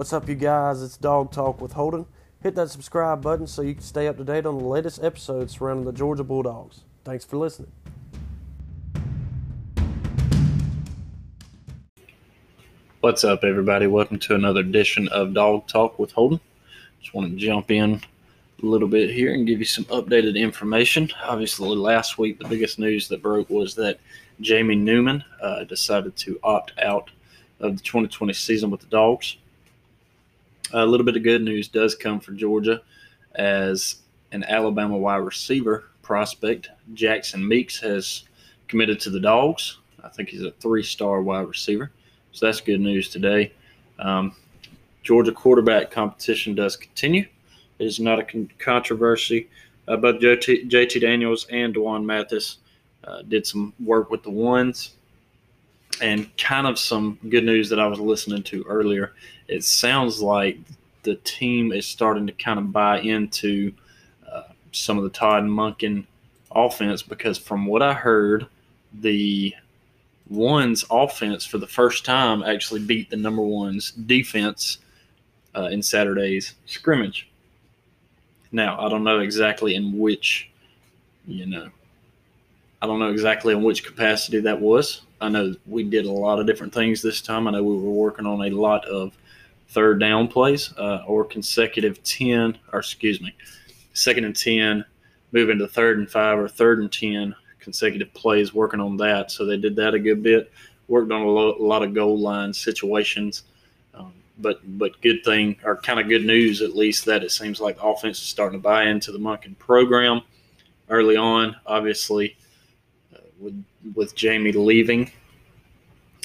What's up, you guys? It's Dawg Talk with Holden. Hit that subscribe button so you can stay up to date on the latest episodes surrounding the Georgia Bulldogs. Thanks for listening. What's up, everybody? Welcome to another edition of Dawg Talk with Holden. Just want to jump in a little bit here and give you some updated information. Obviously, last week, the biggest news that broke was that Jamie Newman uh, decided to opt out of the 2020 season with the Dogs. A little bit of good news does come for Georgia as an Alabama wide receiver prospect, Jackson Meeks, has committed to the Dogs. I think he's a three star wide receiver. So that's good news today. Um, Georgia quarterback competition does continue. It is not a con- controversy. Uh, both JT, JT Daniels and D'Wan Mathis uh, did some work with the ones. And kind of some good news that I was listening to earlier. It sounds like the team is starting to kind of buy into uh, some of the Todd Monken offense because, from what I heard, the one's offense for the first time actually beat the number one's defense uh, in Saturday's scrimmage. Now, I don't know exactly in which, you know, I don't know exactly in which capacity that was. I know we did a lot of different things this time. I know we were working on a lot of third down plays uh, or consecutive 10, or excuse me, second and 10, moving to third and five or third and 10 consecutive plays working on that. So they did that a good bit. Worked on a, lo- a lot of goal line situations. Um, but but good thing or kind of good news at least that it seems like the offense is starting to buy into the Monken program early on. Obviously, with with Jamie leaving,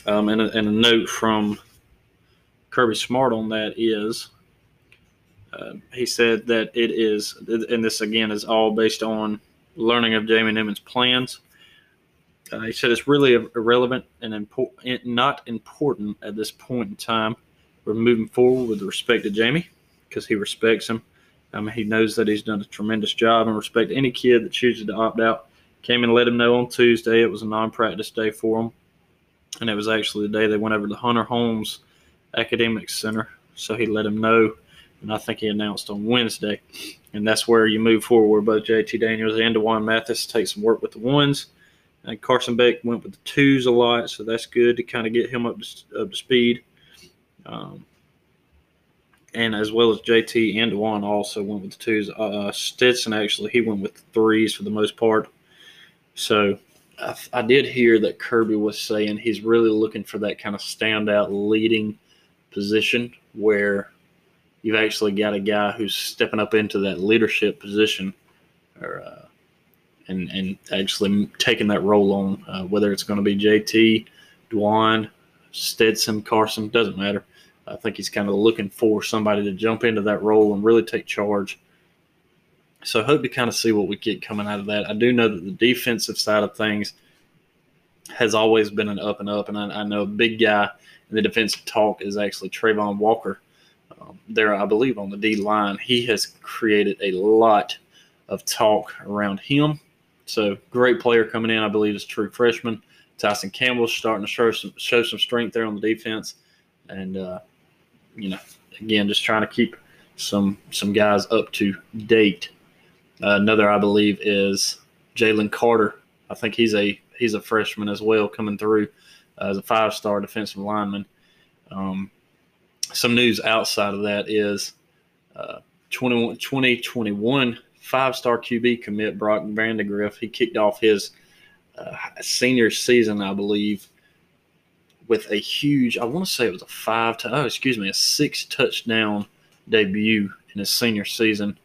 um, and, a, and a note from Kirby Smart on that is. Uh, he said that it is, and this again is all based on learning of Jamie Newman's plans. Uh, he said it's really irrelevant and important, not important at this point in time. We're moving forward with respect to Jamie because he respects him. Mean, he knows that he's done a tremendous job and respect any kid that chooses to opt out. Came and let him know on Tuesday. It was a non-practice day for him, and it was actually the day they went over to Hunter Holmes Academic Center. So he let him know, and I think he announced on Wednesday and that's where you move forward. Both JT Daniels and D'Wan Mathis take some work with the ones. And Carson Beck went with the twos a lot, so that's good to kind of get him up to, up to speed. Um, and as well as JT and D'Wan also went with the twos. Uh, Stetson actually he went with the threes for the most part. So I, I did hear that Kirby was saying he's really looking for that kind of standout leading position where you've actually got a guy who's stepping up into that leadership position, or uh, and and actually taking that role on. Uh, whether it's going to be JT, D'Wan, Stetson, Carson, doesn't matter. I think he's kind of looking for somebody to jump into that role and really take charge. So hope to kind of see what we get coming out of that. I do know that the defensive side of things has always been an up and up, and I, I know a big guy in the defensive talk is actually Travon Walker um, there, I believe, on the D line. He has created a lot of talk around him. So great player coming in. I believe is true freshman. Tyson Campbell's starting to show some show some strength there on the defense, and uh, you know, again, just trying to keep some some guys up to date. Uh, another, I believe, is Jalen Carter. I think he's a he's a freshman as well, coming through uh, as a five star defensive lineman. Um, some news outside of that is uh, 2021 five star QB commit Brock Vandagriff. He kicked off his uh, senior season, I believe, with a huge, I want to say it was a five, to, oh, excuse me, a six touchdown debut in his senior season.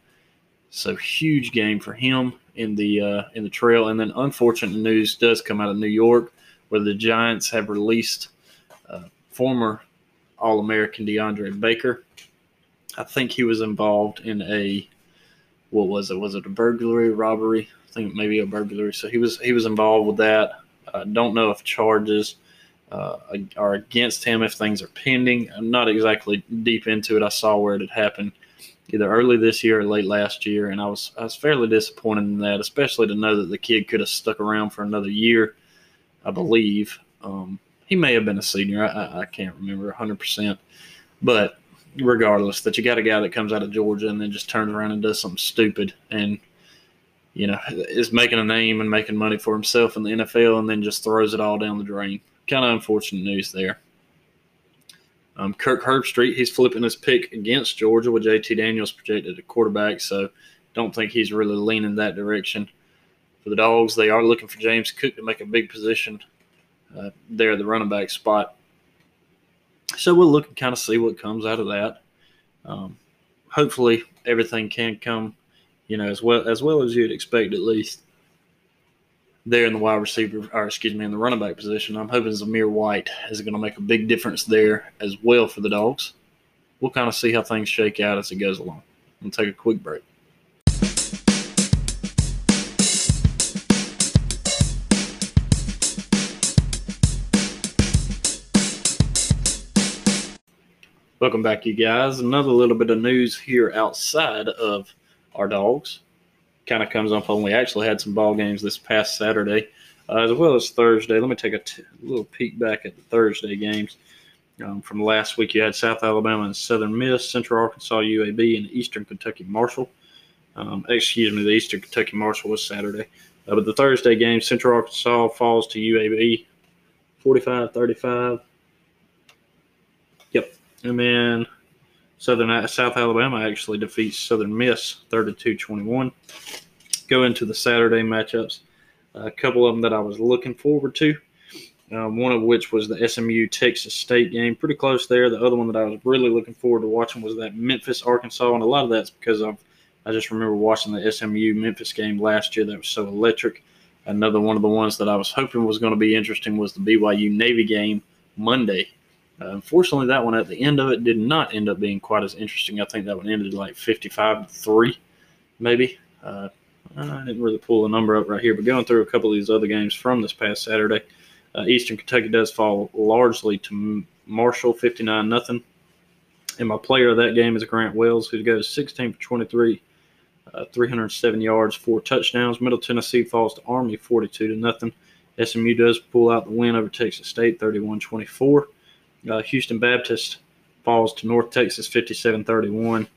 So huge game for him in the uh, in the trail. And then unfortunate news does come out of New York, where the Giants have released uh, former all American DeAndre Baker. I think he was involved in a what was it? Was it a burglary, robbery? I think maybe a burglary. So he was he was involved with that. I don't know if charges uh, are against him, if things are pending. I'm not exactly deep into it. I saw where it had happened either early this year or late last year, and I was I was fairly disappointed in that, especially to know that the kid could have stuck around for another year. I believe. Um, he may have been a senior. I, I can't remember 100%. But regardless, that you got a guy that comes out of Georgia and then just turns around and does something stupid and you know is making a name and making money for himself in the NFL and then just throws it all down the drain. Kind of unfortunate news there. Um, Kirk Herbstreit, he's flipping his pick against Georgia with JT Daniels projected at quarterback, so don't think he's really leaning that direction. For the Dogs, they are looking for James Cook to make a big position uh, there at the running back spot. So we'll look and kind of see what comes out of that. Um, hopefully, everything can come, you know, as well as well as you'd expect at least there in the wide receiver, or excuse me, in the running back position. I'm hoping Zamir White is going to make a big difference there as well for the Dogs. We'll kind of see how things shake out as it goes along. We'll take a quick break. Welcome back, you guys. Another little bit of news here outside of our dogs. Kind of comes up on we actually had some ball games this past Saturday, uh, as well as Thursday. Let me take a t- little peek back at the Thursday games. Um, from last week, you had South Alabama and Southern Miss, Central Arkansas UAB, and Eastern Kentucky Marshall. Um, excuse me, the Eastern Kentucky Marshall was Saturday. Uh, but the Thursday game, Central Arkansas falls to UAB 45 35. Yep, and then Southern South Alabama actually defeats Southern Miss 32-21. Go into the Saturday matchups. A couple of them that I was looking forward to. Um, one of which was the SMU Texas State game, pretty close there. The other one that I was really looking forward to watching was that Memphis Arkansas, and a lot of that's because of I just remember watching the SMU Memphis game last year that was so electric. Another one of the ones that I was hoping was going to be interesting was the BYU Navy game Monday uh, unfortunately, that one at the end of it did not end up being quite as interesting. I think that one ended like 55 to 3, maybe. Uh, I didn't really pull the number up right here, but going through a couple of these other games from this past Saturday, uh, Eastern Kentucky does fall largely to Marshall 59 nothing. And my player of that game is Grant Wells, who goes 16 for 23, uh, 307 yards, four touchdowns. Middle Tennessee falls to Army 42 to nothing. SMU does pull out the win over Texas State 31 24. Uh, Houston Baptist falls to North Texas 57 31.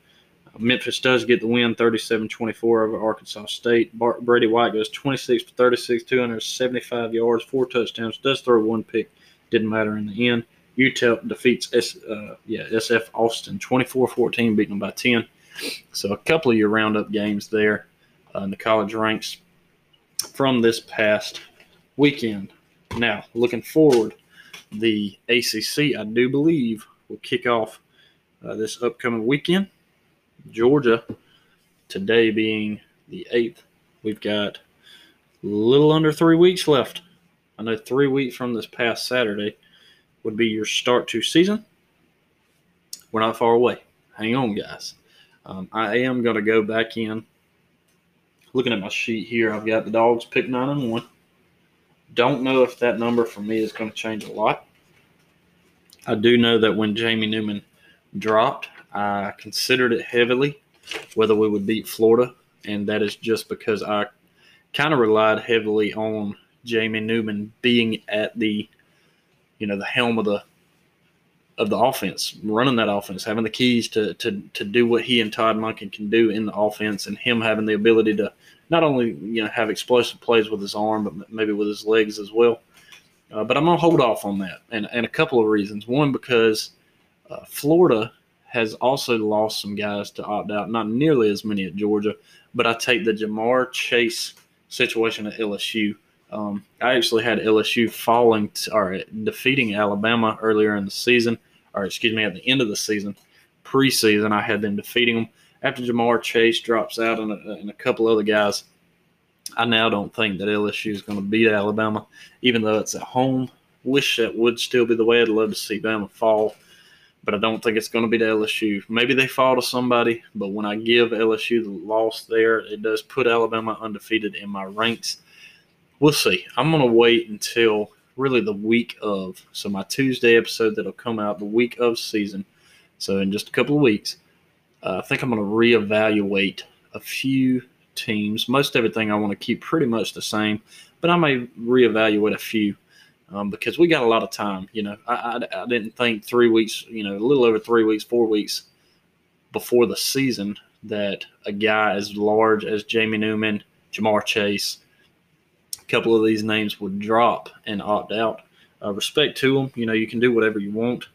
Uh, Memphis does get the win 37 24 over Arkansas State. Bart, Brady White goes 26 for 36, 275 yards, four touchdowns, does throw one pick. Didn't matter in the end. UTEP defeats S, uh, yeah, SF Austin 24 14, beating them by 10. So a couple of your roundup games there uh, in the college ranks from this past weekend. Now, looking forward the ACC, I do believe, will kick off uh, this upcoming weekend. Georgia, today being the 8th, we've got a little under three weeks left. I know three weeks from this past Saturday would be your start to season. We're not far away. Hang on, guys. Um, I am going to go back in. Looking at my sheet here, I've got the dogs pick nine and one. Don't know if that number for me is going to change a lot. I do know that when Jamie Newman dropped, I considered it heavily whether we would beat Florida, and that is just because I kind of relied heavily on Jamie Newman being at the, you know, the helm of the of the offense, running that offense, having the keys to to to do what he and Todd Monken can do in the offense, and him having the ability to not only you know have explosive plays with his arm, but maybe with his legs as well. Uh, but I'm gonna hold off on that, and and a couple of reasons. One because uh, Florida has also lost some guys to opt out, not nearly as many at Georgia, but I take the Ja'Marr Chase situation at LSU. Um, I actually had LSU falling to, or defeating Alabama earlier in the season, or excuse me, at the end of the season, preseason. I had them defeating them after Ja'Marr Chase drops out and a, and a couple other guys, I now don't think that LSU is going to beat Alabama, even though it's at home. Wish that would still be the way. I'd love to see Bama fall, but I don't think it's going to be to LSU. Maybe they fall to somebody, but when I give LSU the loss there, it does put Alabama undefeated in my ranks. We'll see. I'm going to wait until really the week of. So my Tuesday episode that'll come out the week of season. So in just a couple of weeks, uh, I think I'm going to reevaluate a few teams. Most everything I want to keep pretty much the same, but I may reevaluate a few um, because we got a lot of time. You know, I, I, I, didn't think three weeks, you know, a little over three weeks, four weeks before the season that a guy as large as Jamie Newman, Ja'Marr Chase, a couple of these names would drop and opt out. Uh, respect to them, you know, you can do whatever you want.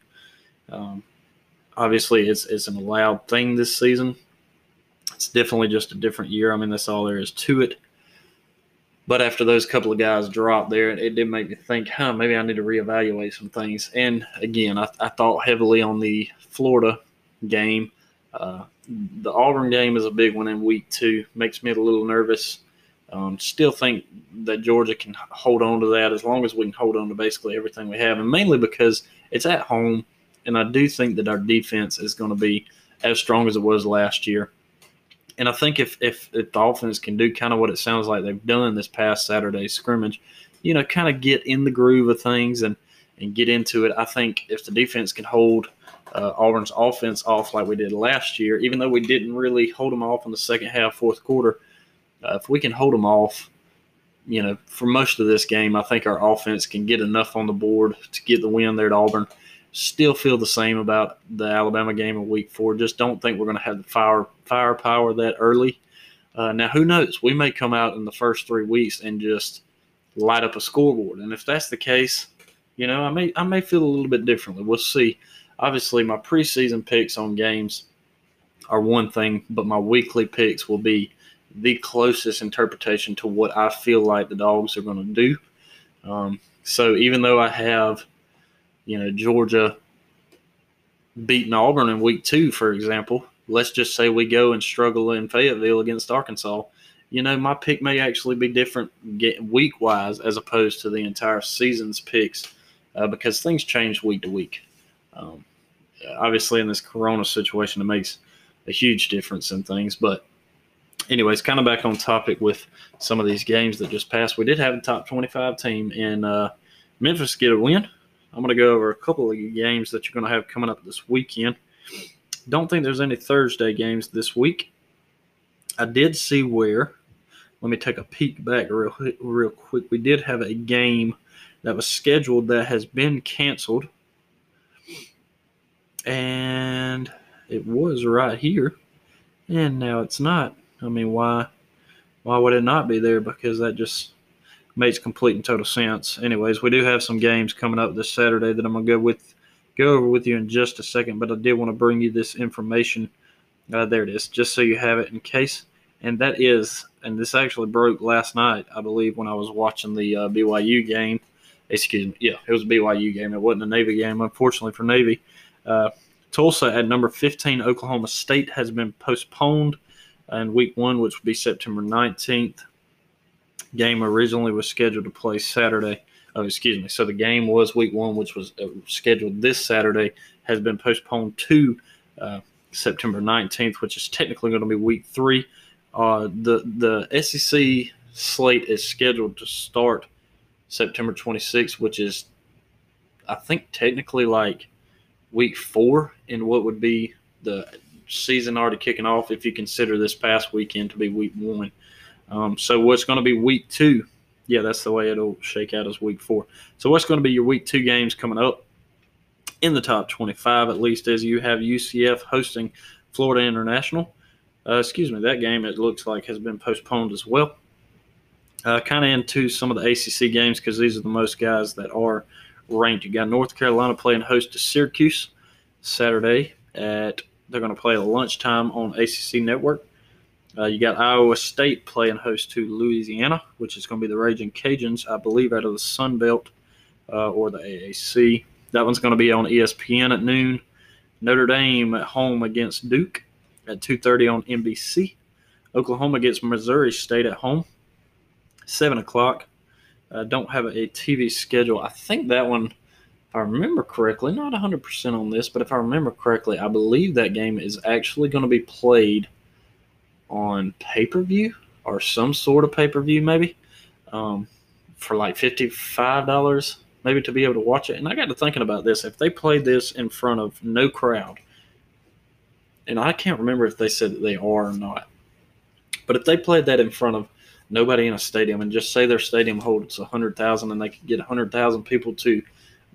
Um, obviously, it's it's an allowed thing this season. It's definitely just a different year. I mean, that's all there is to it. But after those couple of guys dropped there, it did make me think, huh, maybe I need to reevaluate some things. And again, I, I thought heavily on the Florida game. Uh, the Auburn game is a big one in week two. Makes me a little nervous. Um, still think that Georgia can hold on to that as long as we can hold on to basically everything we have, and mainly because it's at home. And I do think that our defense is going to be as strong as it was last year. And I think if, if, if the offense can do kind of what it sounds like they've done this past Saturday scrimmage, you know, kind of get in the groove of things and, and get into it, I think if the defense can hold uh, Auburn's offense off like we did last year, even though we didn't really hold them off in the second half, fourth quarter, uh, if we can hold them off, you know, for most of this game, I think our offense can get enough on the board to get the win there at Auburn. Still feel the same about the Alabama game in Week Four. Just don't think we're going to have the fire firepower that early. Uh, now, who knows? We may come out in the first three weeks and just light up a scoreboard, and if that's the case, you know, I may I may feel a little bit differently. We'll see. Obviously, my preseason picks on games are one thing, but my weekly picks will be the closest interpretation to what I feel like the dogs are going to do. Um, so even though I have, you know, Georgia beating Auburn in week two, for example, let's just say we go and struggle in Fayetteville against Arkansas. You know, my pick may actually be different week wise as opposed to the entire season's picks uh, because things change week to week. Um, obviously, in this Corona situation, it makes a huge difference in things, but anyways, kind of back on topic with some of these games that just passed. We did have a top 25 team in uh, Memphis get a win. I'm going to go over a couple of games that you're going to have coming up this weekend. Don't think there's any Thursday games this week. I did see where. Let me take a peek back real real quick. We did have a game that was scheduled that has been canceled, and it was right here, and now it's not. I mean, why why would it not be there? Because that just makes complete and total sense. Anyways, we do have some games coming up this Saturday that I'm gonna go with go over with you in just a second. But I did want to bring you this information. Uh, there it is, just so you have it in case. And that is, and this actually broke last night, I believe, when I was watching the uh, BYU game. Excuse me, yeah, it was a BYU game. It wasn't a Navy game, unfortunately for Navy. Uh, Tulsa at number 15, Oklahoma State has been postponed in week one, which would be September 19th. Game originally was scheduled to play Saturday. Oh, excuse me. So the game was week one, which was uh, scheduled this Saturday, has been postponed to uh, September 19th, which is technically going to be week three. Uh, the the SEC slate is scheduled to start September 26th, which is, I think, technically like week four in what would be the season already kicking off if you consider this past weekend to be week one. Um, so what's going to be week two? Yeah, that's the way it'll shake out as week four. So what's going to be your week two games coming up in the top 25 at least as you have UCF hosting Florida International. Uh, excuse me, that game it looks like has been postponed as well. Uh, kind of into some of the ACC games because these are the most guys that are ranked. You got North Carolina playing host to Syracuse Saturday at they're going to play at lunchtime on ACC Network. Uh, you got Iowa State playing host to Louisiana, which is going to be the Raging Cajuns, I believe, out of the Sun Belt uh, or the AAC. That one's going to be on ESPN at noon. Notre Dame at home against Duke at 2:30 on NBC. Oklahoma gets Missouri State at home, seven o'clock. Uh, don't have a TV schedule. I think that one if I remember correctly, not 100% on this, but if I remember correctly, I believe that game is actually going to be played on pay per view or some sort of pay per view, maybe um, for like $55, maybe to be able to watch it. And I got to thinking about this. If they played this in front of no crowd, and I can't remember if they said that they are or not, but if they played that in front of nobody in a stadium and just say their stadium holds 100,000 and they could get 100,000 people to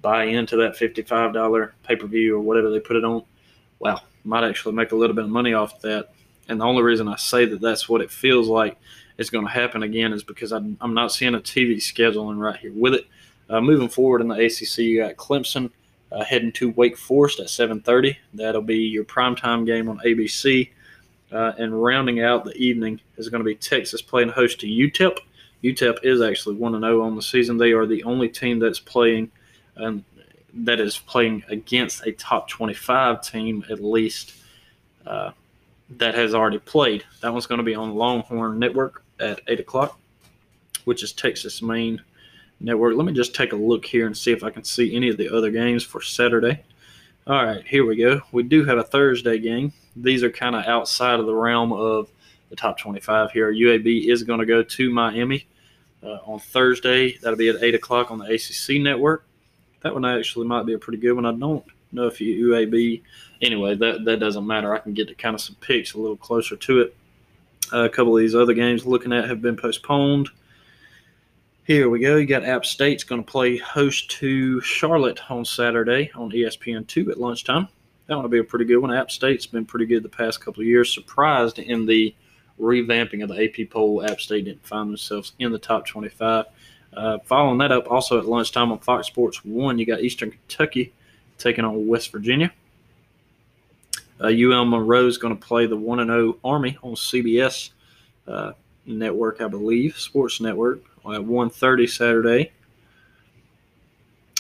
buy into that $55 pay per view or whatever they put it on, wow, might actually make a little bit of money off that. And the only reason I say that that's what it feels like is going to happen again is because I'm, I'm not seeing a TV scheduling right here with it. Uh, moving forward in the ACC, you got Clemson uh, heading to Wake Forest at 7:30. That'll be your primetime game on ABC. Uh, and rounding out the evening is going to be Texas playing host to UTEP. UTEP is actually 1 0 on the season. They are the only team that's playing um, that is playing against a top 25 team, at least, uh, that has already played. That one's going to be on Longhorn Network at 8 o'clock, which is Texas main network. Let me just take a look here and see if I can see any of the other games for Saturday. All right, here we go. We do have a Thursday game. These are kind of outside of the realm of the top 25 here. UAB is going to go to Miami uh, on Thursday. That'll be at 8 o'clock on the ACC network. That one actually might be a pretty good one. I don't know if you UAB. Anyway, that, that doesn't matter. I can get to kind of some picks a little closer to it. Uh, a couple of these other games looking at have been postponed. Here we go. You got App State's going to play host to Charlotte on Saturday on ESPN2 at lunchtime. That one will be a pretty good one. App State's been pretty good the past couple of years. Surprised in the revamping of the AP poll, App State didn't find themselves in the top 25. Uh, following that up, also at lunchtime on Fox Sports 1, you got Eastern Kentucky taking on West Virginia. Uh, UL Monroe is going to play the 1 0 Army on CBS uh, network, I believe, Sports Network at 1.30 Saturday.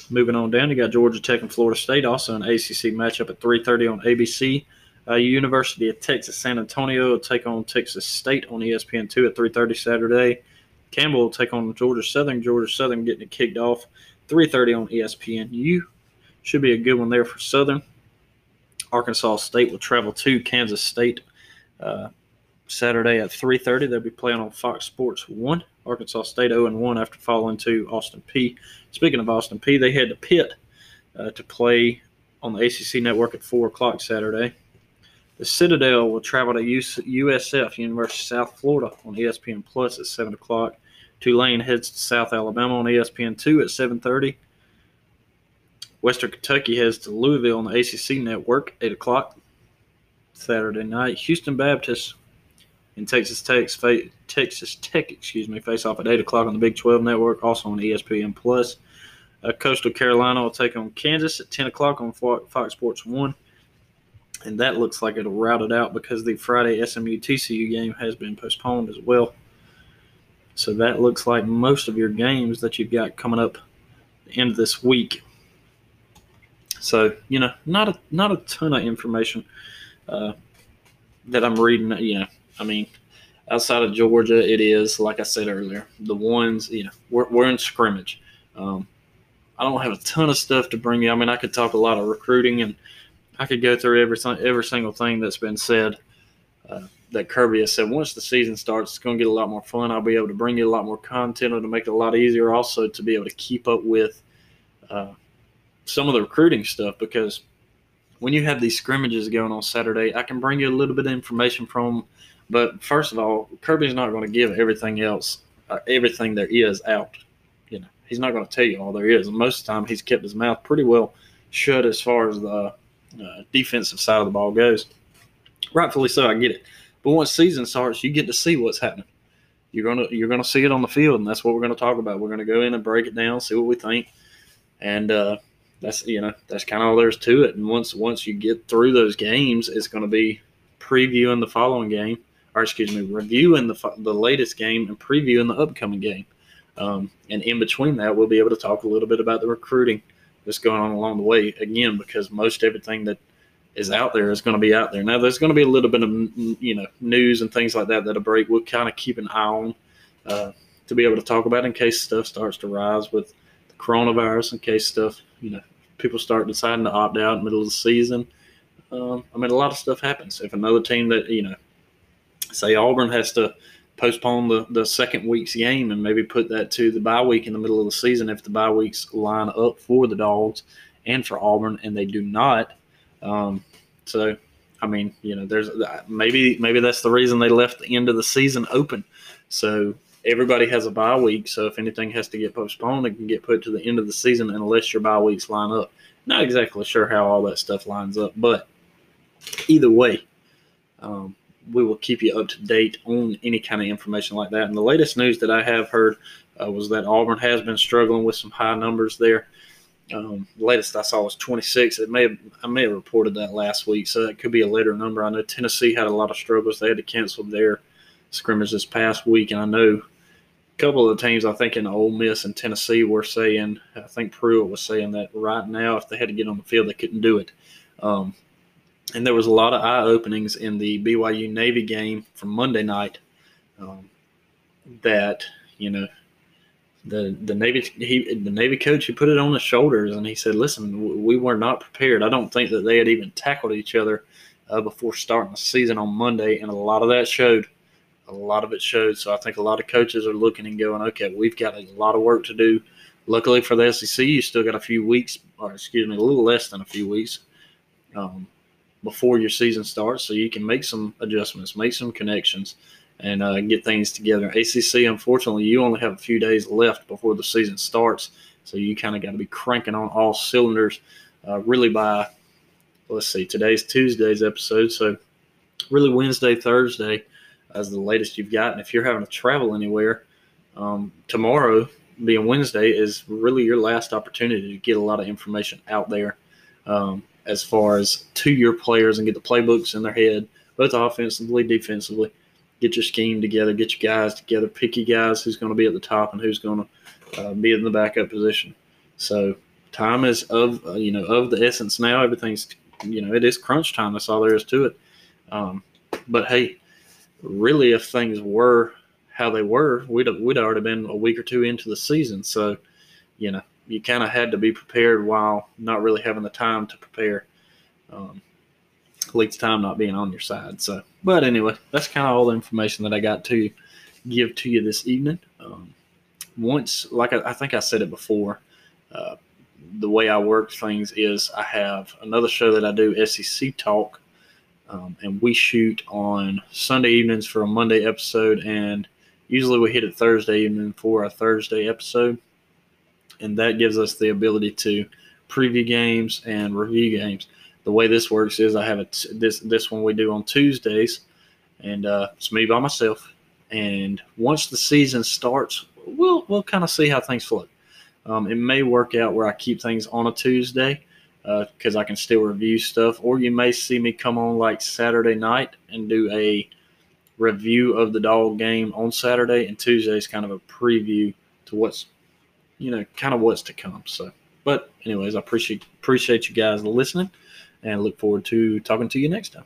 Moving on down, you got Georgia Tech and Florida State, also an ACC matchup at 3.30 on ABC. Uh, University of Texas San Antonio will take on Texas State on ESPN2 at 3.30 Saturday. Campbell will take on Georgia Southern. Georgia Southern getting it kicked off 3.30 on ESPNU. Should be a good one there for Southern. Arkansas State will travel to Kansas State uh, Saturday at 3.30. They'll be playing on Fox Sports 1. Arkansas State 0-1 after falling to Austin Peay. Speaking of Austin Peay, they head to Pitt uh, to play on the ACC network at 4 o'clock Saturday. The Citadel will travel to USF, University of South Florida, on ESPN Plus at 7 o'clock. Tulane heads to South Alabama on ESPN 2 at 7.30. Western Kentucky heads to Louisville on the ACC network, 8 o'clock Saturday night. Houston Baptist and Texas Tech, Texas Tech, excuse me, face off at 8 o'clock on the Big 12 network, also on ESPN Plus. Uh, Coastal Carolina will take on Kansas at 10 o'clock on Fox Sports 1 and that looks like it'll route it out because the Friday SMU TCU game has been postponed as well. So that looks like most of your games that you've got coming up the end of this week. So you know, not a not a ton of information uh, that I'm reading. You know, I mean, outside of Georgia, it is like I said earlier, the ones you know we're, we're in scrimmage. Um, I don't have a ton of stuff to bring you. I mean, I could talk a lot of recruiting and I could go through every every single thing that's been said uh, that Kirby has said. Once the season starts, it's going to get a lot more fun. I'll be able to bring you a lot more content. It'll make it a lot easier also to be able to keep up with uh, some of the recruiting stuff because when you have these scrimmages going on Saturday, I can bring you a little bit of information from. But first of all, Kirby's not going to give everything else, uh, everything there is out. You know, he's not going to tell you all there is. And most of the time, he's kept his mouth pretty well shut as far as the uh, defensive side of the ball goes. Rightfully so, I get it. But once season starts, you get to see what's happening. You're gonna you're gonna see it on the field, and that's what we're gonna talk about. We're gonna go in and break it down, see what we think, and uh, that's you know that's kind of all there's to it. And once once you get through those games, it's gonna be previewing the following game, or excuse me, reviewing the the latest game and previewing the upcoming game. Um, and in between that, we'll be able to talk a little bit about the recruiting that's going on along the way. Again, because most everything that is out there is going to be out there. Now, there's going to be a little bit of you know news and things like that that'll break. We'll kind of keep an eye on uh, to be able to talk about in case stuff starts to rise with coronavirus. In case stuff you know people start deciding to opt out middle of the season. Um, I mean, a lot of stuff happens. If another team that you know, say Auburn has to postpone the, the second week's game and maybe put that to the bye week in the middle of the season if the bye weeks line up for the Dogs and for Auburn, and they do not. Um, so, I mean, you know, there's maybe maybe that's the reason they left the end of the season open. So everybody has a bye week. So if anything has to get postponed, it can get put to the end of the season unless your bye weeks line up. Not exactly sure how all that stuff lines up, but either way, um, we will keep you up to date on any kind of information like that. And the latest news that I have heard uh, was that Auburn has been struggling with some high numbers there. Um, the latest I saw was 26. It may have, I may have reported that last week, so that could be a later number. I know Tennessee had a lot of struggles. They had to cancel their scrimmage this past week, and I know couple of the teams, I think in Ole Miss and Tennessee, were saying, I think Pruitt was saying that right now, if they had to get on the field, they couldn't do it. Um, and there was a lot of eye openings in the BYU Navy game from Monday night. Um, that you know, the the Navy he the Navy coach he put it on his shoulders and he said, "Listen, we were not prepared. I don't think that they had even tackled each other uh, before starting the season on Monday, and a lot of that showed. A lot of it showed. So I think a lot of coaches are looking and going, okay, we've got a lot of work to do. Luckily for the SEC, you still got a few weeks, or excuse me, a little less than a few weeks." Um, before your season starts, so you can make some adjustments, make some connections, and uh, get things together. ACC, unfortunately, you only have a few days left before the season starts, so you kind of got to be cranking on all cylinders. Uh, really, by let's see, today's Tuesday's episode, so really Wednesday, Thursday as the latest you've got. And if you're having to travel anywhere, um, tomorrow being Wednesday is really your last opportunity to get a lot of information out there. Um, as far as to your players and get the playbooks in their head, both offensively, defensively. Get your scheme together, get your guys together, pick your guys who's going to be at the top and who's going to uh, be in the backup position. So time is of uh, you know of the essence now. Everything's you know it is crunch time. That's all there is to it. Um, but hey, really, if things were how they were, we'd have, we'd already been a week or two into the season. So you know you kind of had to be prepared while not really having the time to prepare. Um, leads time not being on your side. So, but anyway, that's kind of all the information that I got to give to you this evening. Um, once, like I, I, think I said it before, uh, the way I work things is I have another show that I do, SEC Talk, um, and we shoot on Sunday evenings for a Monday episode, and usually we hit it Thursday evening for a Thursday episode and that gives us the ability to preview games and review games. The way this works is I have a t- this this one we do on Tuesdays, and uh, it's me by myself. And once the season starts, we'll we'll kind of see how things flow. Um, it may work out where I keep things on a Tuesday because uh, I can still review stuff, or you may see me come on like Saturday night and do a review of the dog game on Saturday, and Tuesday is kind of a preview to what's you know, kind of what's to come. So, but anyways, I appreciate appreciate you guys listening, and look forward to talking to you next time.